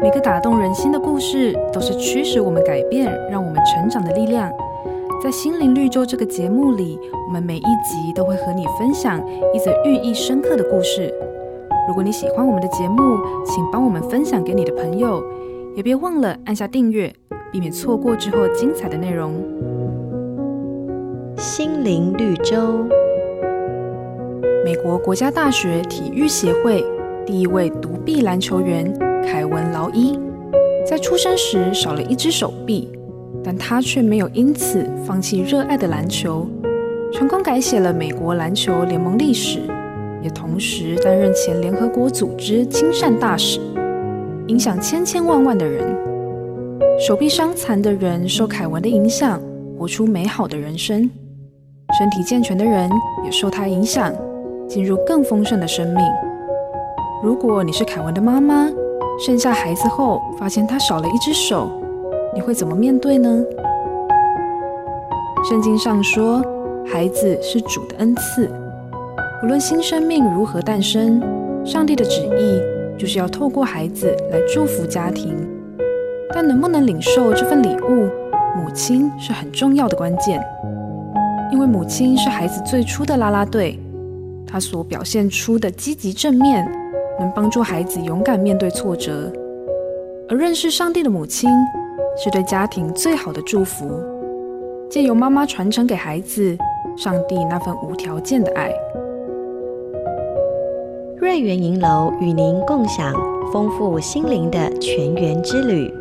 每个打动人心的故事，都是驱使我们改变、让我们成长的力量。在心灵绿洲这个节目里，我们每一集都会和你分享一则寓意深刻的故事。如果你喜欢我们的节目，请帮我们分享给你的朋友，也别忘了按下订阅，避免错过之后精彩的内容。心灵绿洲，美国国家大学体育协会第一位独臂篮球员凯文·劳伊，在出生时少了一只手臂。但他却没有因此放弃热爱的篮球，成功改写了美国篮球联盟历史，也同时担任前联合国组织亲善大使，影响千千万万的人。手臂伤残的人受凯文的影响，活出美好的人生；身体健全的人也受他影响，进入更丰盛的生命。如果你是凯文的妈妈，生下孩子后发现他少了一只手。你会怎么面对呢？圣经上说，孩子是主的恩赐。无论新生命如何诞生，上帝的旨意就是要透过孩子来祝福家庭。但能不能领受这份礼物，母亲是很重要的关键。因为母亲是孩子最初的啦啦队，她所表现出的积极正面，能帮助孩子勇敢面对挫折。而认识上帝的母亲，是对家庭最好的祝福，借由妈妈传承给孩子上帝那份无条件的爱。瑞园银楼与您共享丰富心灵的全员之旅。